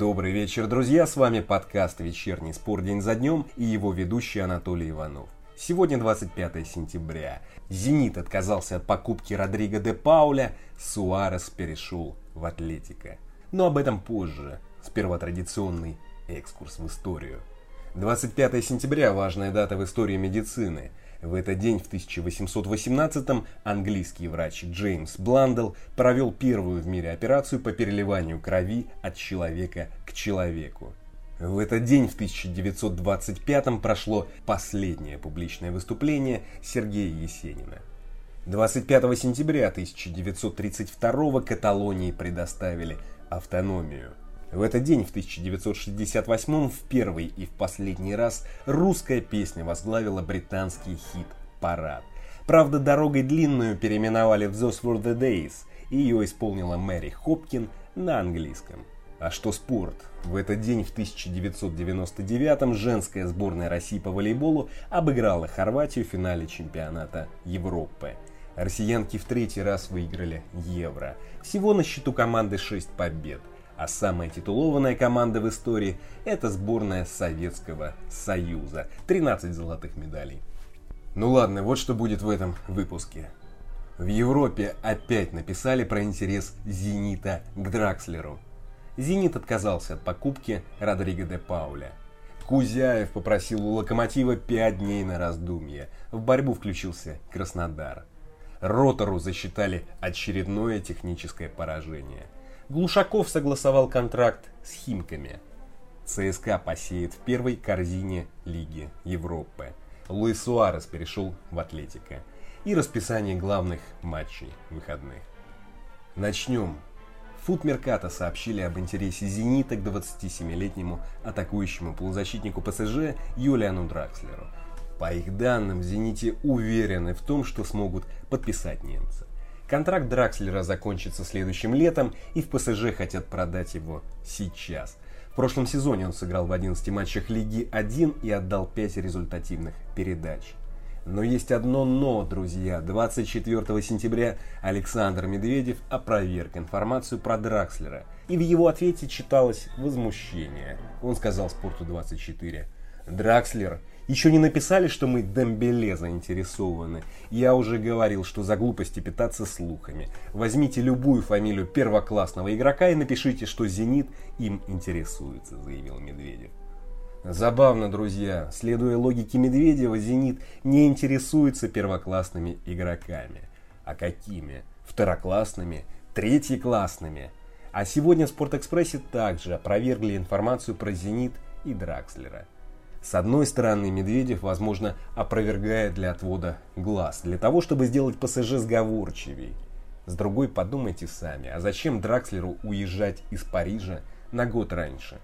Добрый вечер, друзья! С вами подкаст «Вечерний спор день за днем» и его ведущий Анатолий Иванов. Сегодня 25 сентября. «Зенит» отказался от покупки Родриго де Пауля, Суарес перешел в Атлетико. Но об этом позже. Сперва традиционный экскурс в историю. 25 сентября – важная дата в истории медицины. В этот день в 1818-м английский врач Джеймс Бландел провел первую в мире операцию по переливанию крови от человека к человеку. В этот день в 1925-м прошло последнее публичное выступление Сергея Есенина. 25 сентября 1932 Каталонии предоставили автономию. В этот день, в 1968 в первый и в последний раз русская песня возглавила британский хит-парад. Правда, дорогой длинную переименовали в Those Were The Days, и ее исполнила Мэри Хопкин на английском. А что спорт? В этот день в 1999 женская сборная России по волейболу обыграла Хорватию в финале чемпионата Европы. Россиянки в третий раз выиграли Евро. Всего на счету команды 6 побед – а самая титулованная команда в истории – это сборная Советского Союза. 13 золотых медалей. Ну ладно, вот что будет в этом выпуске. В Европе опять написали про интерес «Зенита» к Дракслеру. «Зенит» отказался от покупки Родриго де Пауля. Кузяев попросил у «Локомотива» 5 дней на раздумье. В борьбу включился Краснодар. Ротору засчитали очередное техническое поражение – Глушаков согласовал контракт с Химками. ЦСКА посеет в первой корзине Лиги Европы. Луис Суарес перешел в Атлетико. И расписание главных матчей выходных. Начнем. Фут Мерката сообщили об интересе «Зенита» к 27-летнему атакующему полузащитнику ПСЖ Юлиану Дракслеру. По их данным, в «Зените» уверены в том, что смогут подписать немца. Контракт Дракслера закончится следующим летом, и в ПСЖ хотят продать его сейчас. В прошлом сезоне он сыграл в 11 матчах Лиги 1 и отдал 5 результативных передач. Но есть одно «но», друзья. 24 сентября Александр Медведев опроверг информацию про Дракслера. И в его ответе читалось возмущение. Он сказал «Спорту-24». Дракслер еще не написали, что мы Дембеле заинтересованы. Я уже говорил, что за глупости питаться слухами. Возьмите любую фамилию первоклассного игрока и напишите, что «Зенит» им интересуется, заявил Медведев. Забавно, друзья, следуя логике Медведева, «Зенит» не интересуется первоклассными игроками. А какими? Второклассными? Третьеклассными? А сегодня в Спортэкспрессе также опровергли информацию про «Зенит» и Дракслера. С одной стороны, Медведев, возможно, опровергает для отвода глаз, для того, чтобы сделать ПСЖ сговорчивей. С другой, подумайте сами, а зачем Дракслеру уезжать из Парижа на год раньше?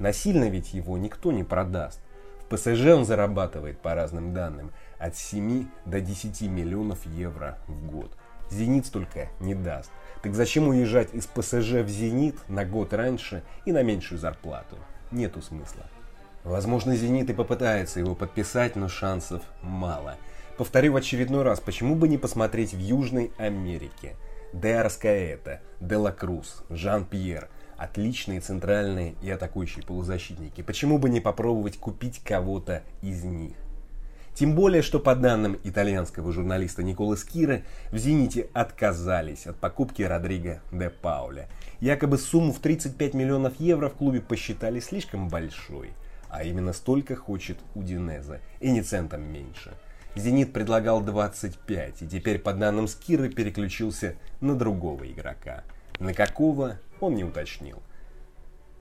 Насильно ведь его никто не продаст. В ПСЖ он зарабатывает, по разным данным, от 7 до 10 миллионов евро в год. «Зенит» столько не даст. Так зачем уезжать из ПСЖ в «Зенит» на год раньше и на меньшую зарплату? Нету смысла. Возможно, «Зенит» и попытается его подписать, но шансов мало. Повторю в очередной раз, почему бы не посмотреть в Южной Америке? Де Арскаэта, Де Ла Круз, Жан-Пьер – отличные центральные и атакующие полузащитники. Почему бы не попробовать купить кого-то из них? Тем более, что по данным итальянского журналиста Николы Скира, в «Зените» отказались от покупки Родриго де Пауля. Якобы сумму в 35 миллионов евро в клубе посчитали слишком большой – а именно столько хочет Удинеза, и не центом меньше. «Зенит» предлагал 25, и теперь, по данным Скиры, переключился на другого игрока. На какого, он не уточнил.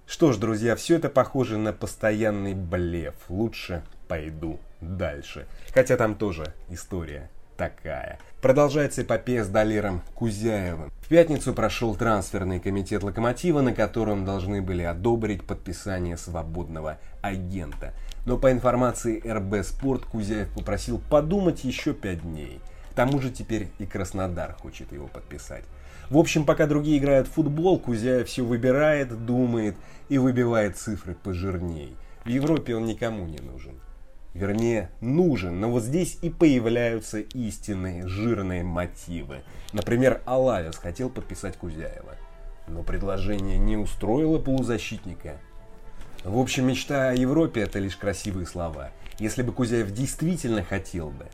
Что ж, друзья, все это похоже на постоянный блеф. Лучше пойду дальше. Хотя там тоже история такая. Продолжается эпопея с Далером Кузяевым. В пятницу прошел трансферный комитет «Локомотива», на котором должны были одобрить подписание свободного агента. Но по информации РБ «Спорт» Кузяев попросил подумать еще пять дней. К тому же теперь и Краснодар хочет его подписать. В общем, пока другие играют в футбол, Кузяев все выбирает, думает и выбивает цифры пожирней. В Европе он никому не нужен вернее, нужен. Но вот здесь и появляются истинные жирные мотивы. Например, Алавис хотел подписать Кузяева. Но предложение не устроило полузащитника. В общем, мечта о Европе – это лишь красивые слова. Если бы Кузяев действительно хотел бы,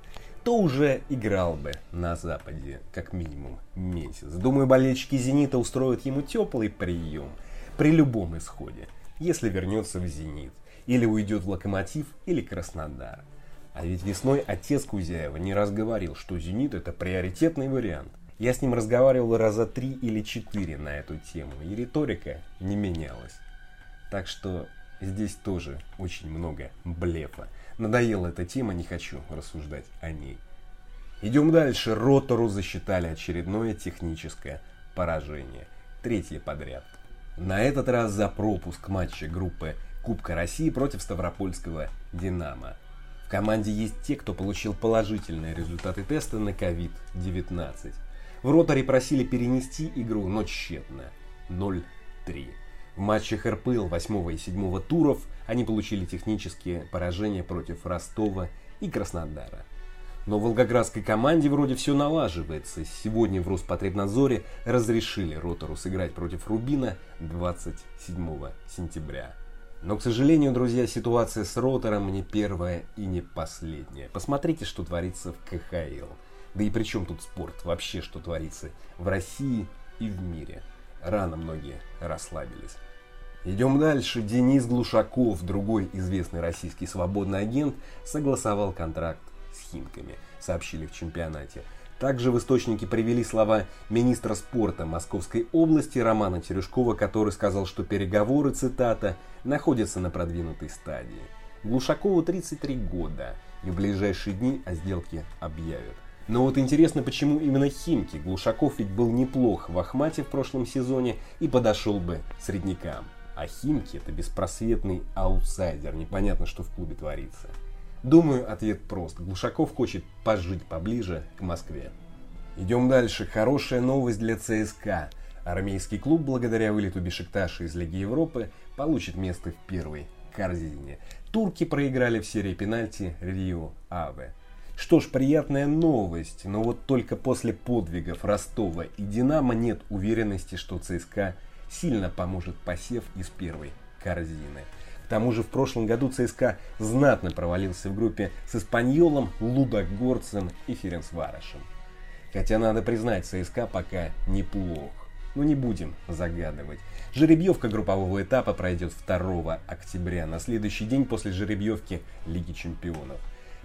то уже играл бы на Западе как минимум месяц. Думаю, болельщики «Зенита» устроят ему теплый прием при любом исходе, если вернется в «Зенит» или уйдет в «Локомотив» или «Краснодар». А ведь весной отец Кузяева не раз говорил, что «Зенит» — это приоритетный вариант. Я с ним разговаривал раза три или четыре на эту тему, и риторика не менялась. Так что здесь тоже очень много блефа. Надоела эта тема, не хочу рассуждать о ней. Идем дальше. Ротору засчитали очередное техническое поражение. Третье подряд. На этот раз за пропуск матча группы Кубка России против Ставропольского «Динамо». В команде есть те, кто получил положительные результаты теста на COVID-19. В роторе просили перенести игру, но тщетно. 0-3. В матчах РПЛ 8 и 7 туров они получили технические поражения против Ростова и Краснодара. Но в волгоградской команде вроде все налаживается. Сегодня в Роспотребнадзоре разрешили Ротору сыграть против Рубина 27 сентября. Но, к сожалению, друзья, ситуация с Ротором не первая и не последняя. Посмотрите, что творится в КХЛ. Да и при чем тут спорт? Вообще, что творится в России и в мире. Рано многие расслабились. Идем дальше. Денис Глушаков, другой известный российский свободный агент, согласовал контракт с Химками, сообщили в чемпионате. Также в источнике привели слова министра спорта Московской области Романа Терешкова, который сказал, что переговоры, цитата, находятся на продвинутой стадии. Глушакову 33 года, и в ближайшие дни о сделке объявят. Но вот интересно, почему именно Химки? Глушаков ведь был неплох в Ахмате в прошлом сезоне и подошел бы среднякам. А Химки это беспросветный аутсайдер, непонятно, что в клубе творится. Думаю, ответ прост. Глушаков хочет пожить поближе к Москве. Идем дальше. Хорошая новость для ЦСКА. Армейский клуб, благодаря вылету Бешикташа из Лиги Европы, получит место в первой корзине. Турки проиграли в серии пенальти Рио Аве. Что ж, приятная новость, но вот только после подвигов Ростова и Динамо нет уверенности, что ЦСКА сильно поможет посев из первой корзины тому же в прошлом году ЦСКА знатно провалился в группе с Испаньолом, Лудогорцем и Ференцварышем. Хотя надо признать, ЦСКА пока неплох. Но не будем загадывать. Жеребьевка группового этапа пройдет 2 октября, на следующий день после жеребьевки Лиги Чемпионов.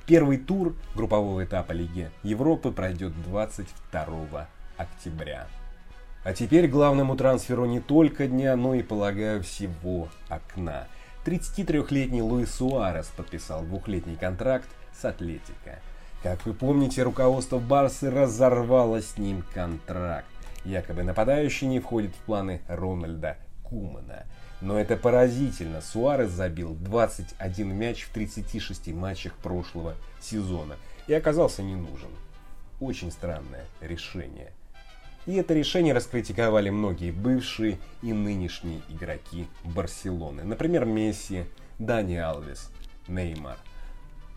Первый тур группового этапа Лиги Европы пройдет 22 октября. А теперь главному трансферу не только дня, но и, полагаю, всего окна. 33-летний Луис Суарес подписал двухлетний контракт с Атлетико. Как вы помните, руководство Барсы разорвало с ним контракт. Якобы нападающий не входит в планы Рональда Кумана. Но это поразительно. Суарес забил 21 мяч в 36 матчах прошлого сезона и оказался не нужен. Очень странное решение. И это решение раскритиковали многие бывшие и нынешние игроки Барселоны. Например, Месси, Дани Алвес, Неймар.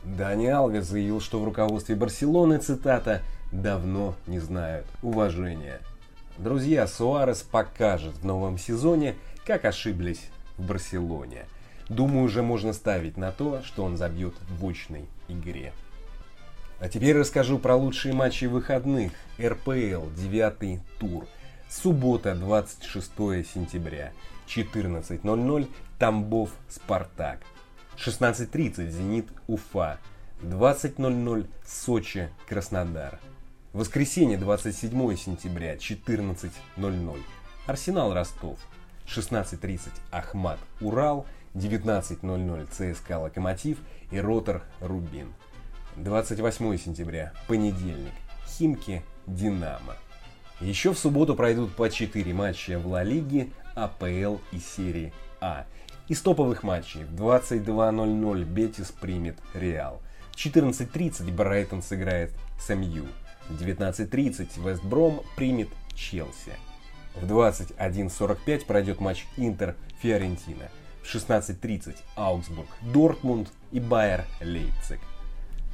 Дани Алвес заявил, что в руководстве Барселоны, цитата, «давно не знают уважения». Друзья, Суарес покажет в новом сезоне, как ошиблись в Барселоне. Думаю, уже можно ставить на то, что он забьет в очной игре. А теперь расскажу про лучшие матчи выходных. РПЛ, 9 тур. Суббота, 26 сентября. 14.00 Тамбов, Спартак. 16.30 Зенит, Уфа. 20.00 Сочи, Краснодар. Воскресенье, 27 сентября, 14.00 Арсенал, Ростов. 16.30 Ахмат, Урал. 19.00 ЦСКА, Локомотив и Ротор, Рубин. 28 сентября, понедельник. Химки, Динамо. Еще в субботу пройдут по 4 матча в Ла Лиге, АПЛ и серии А. Из топовых матчей в 22.00 Бетис примет Реал. В 14.30 Брайтон сыграет с МЮ. В 19.30 Вестбром примет Челси. В 21.45 пройдет матч Интер-Фиорентина. В 16.30 Аугсбург, Дортмунд и Байер Лейпциг.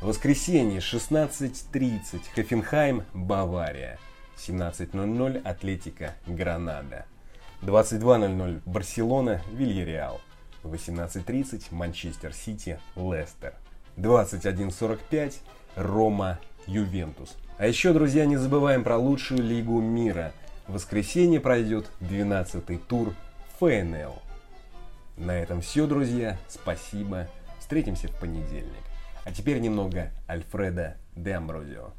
Воскресенье, 16.30, Хофенхайм, Бавария. 17.00, Атлетика, Гранада. 22.00 Барселона, Вильяреал. 18.30 Манчестер Сити, Лестер. 21.45 Рома, Ювентус. А еще, друзья, не забываем про лучшую лигу мира. В воскресенье пройдет 12-й тур ФНЛ. На этом все, друзья. Спасибо. Встретимся в понедельник. А теперь немного Альфреда де Амброзио.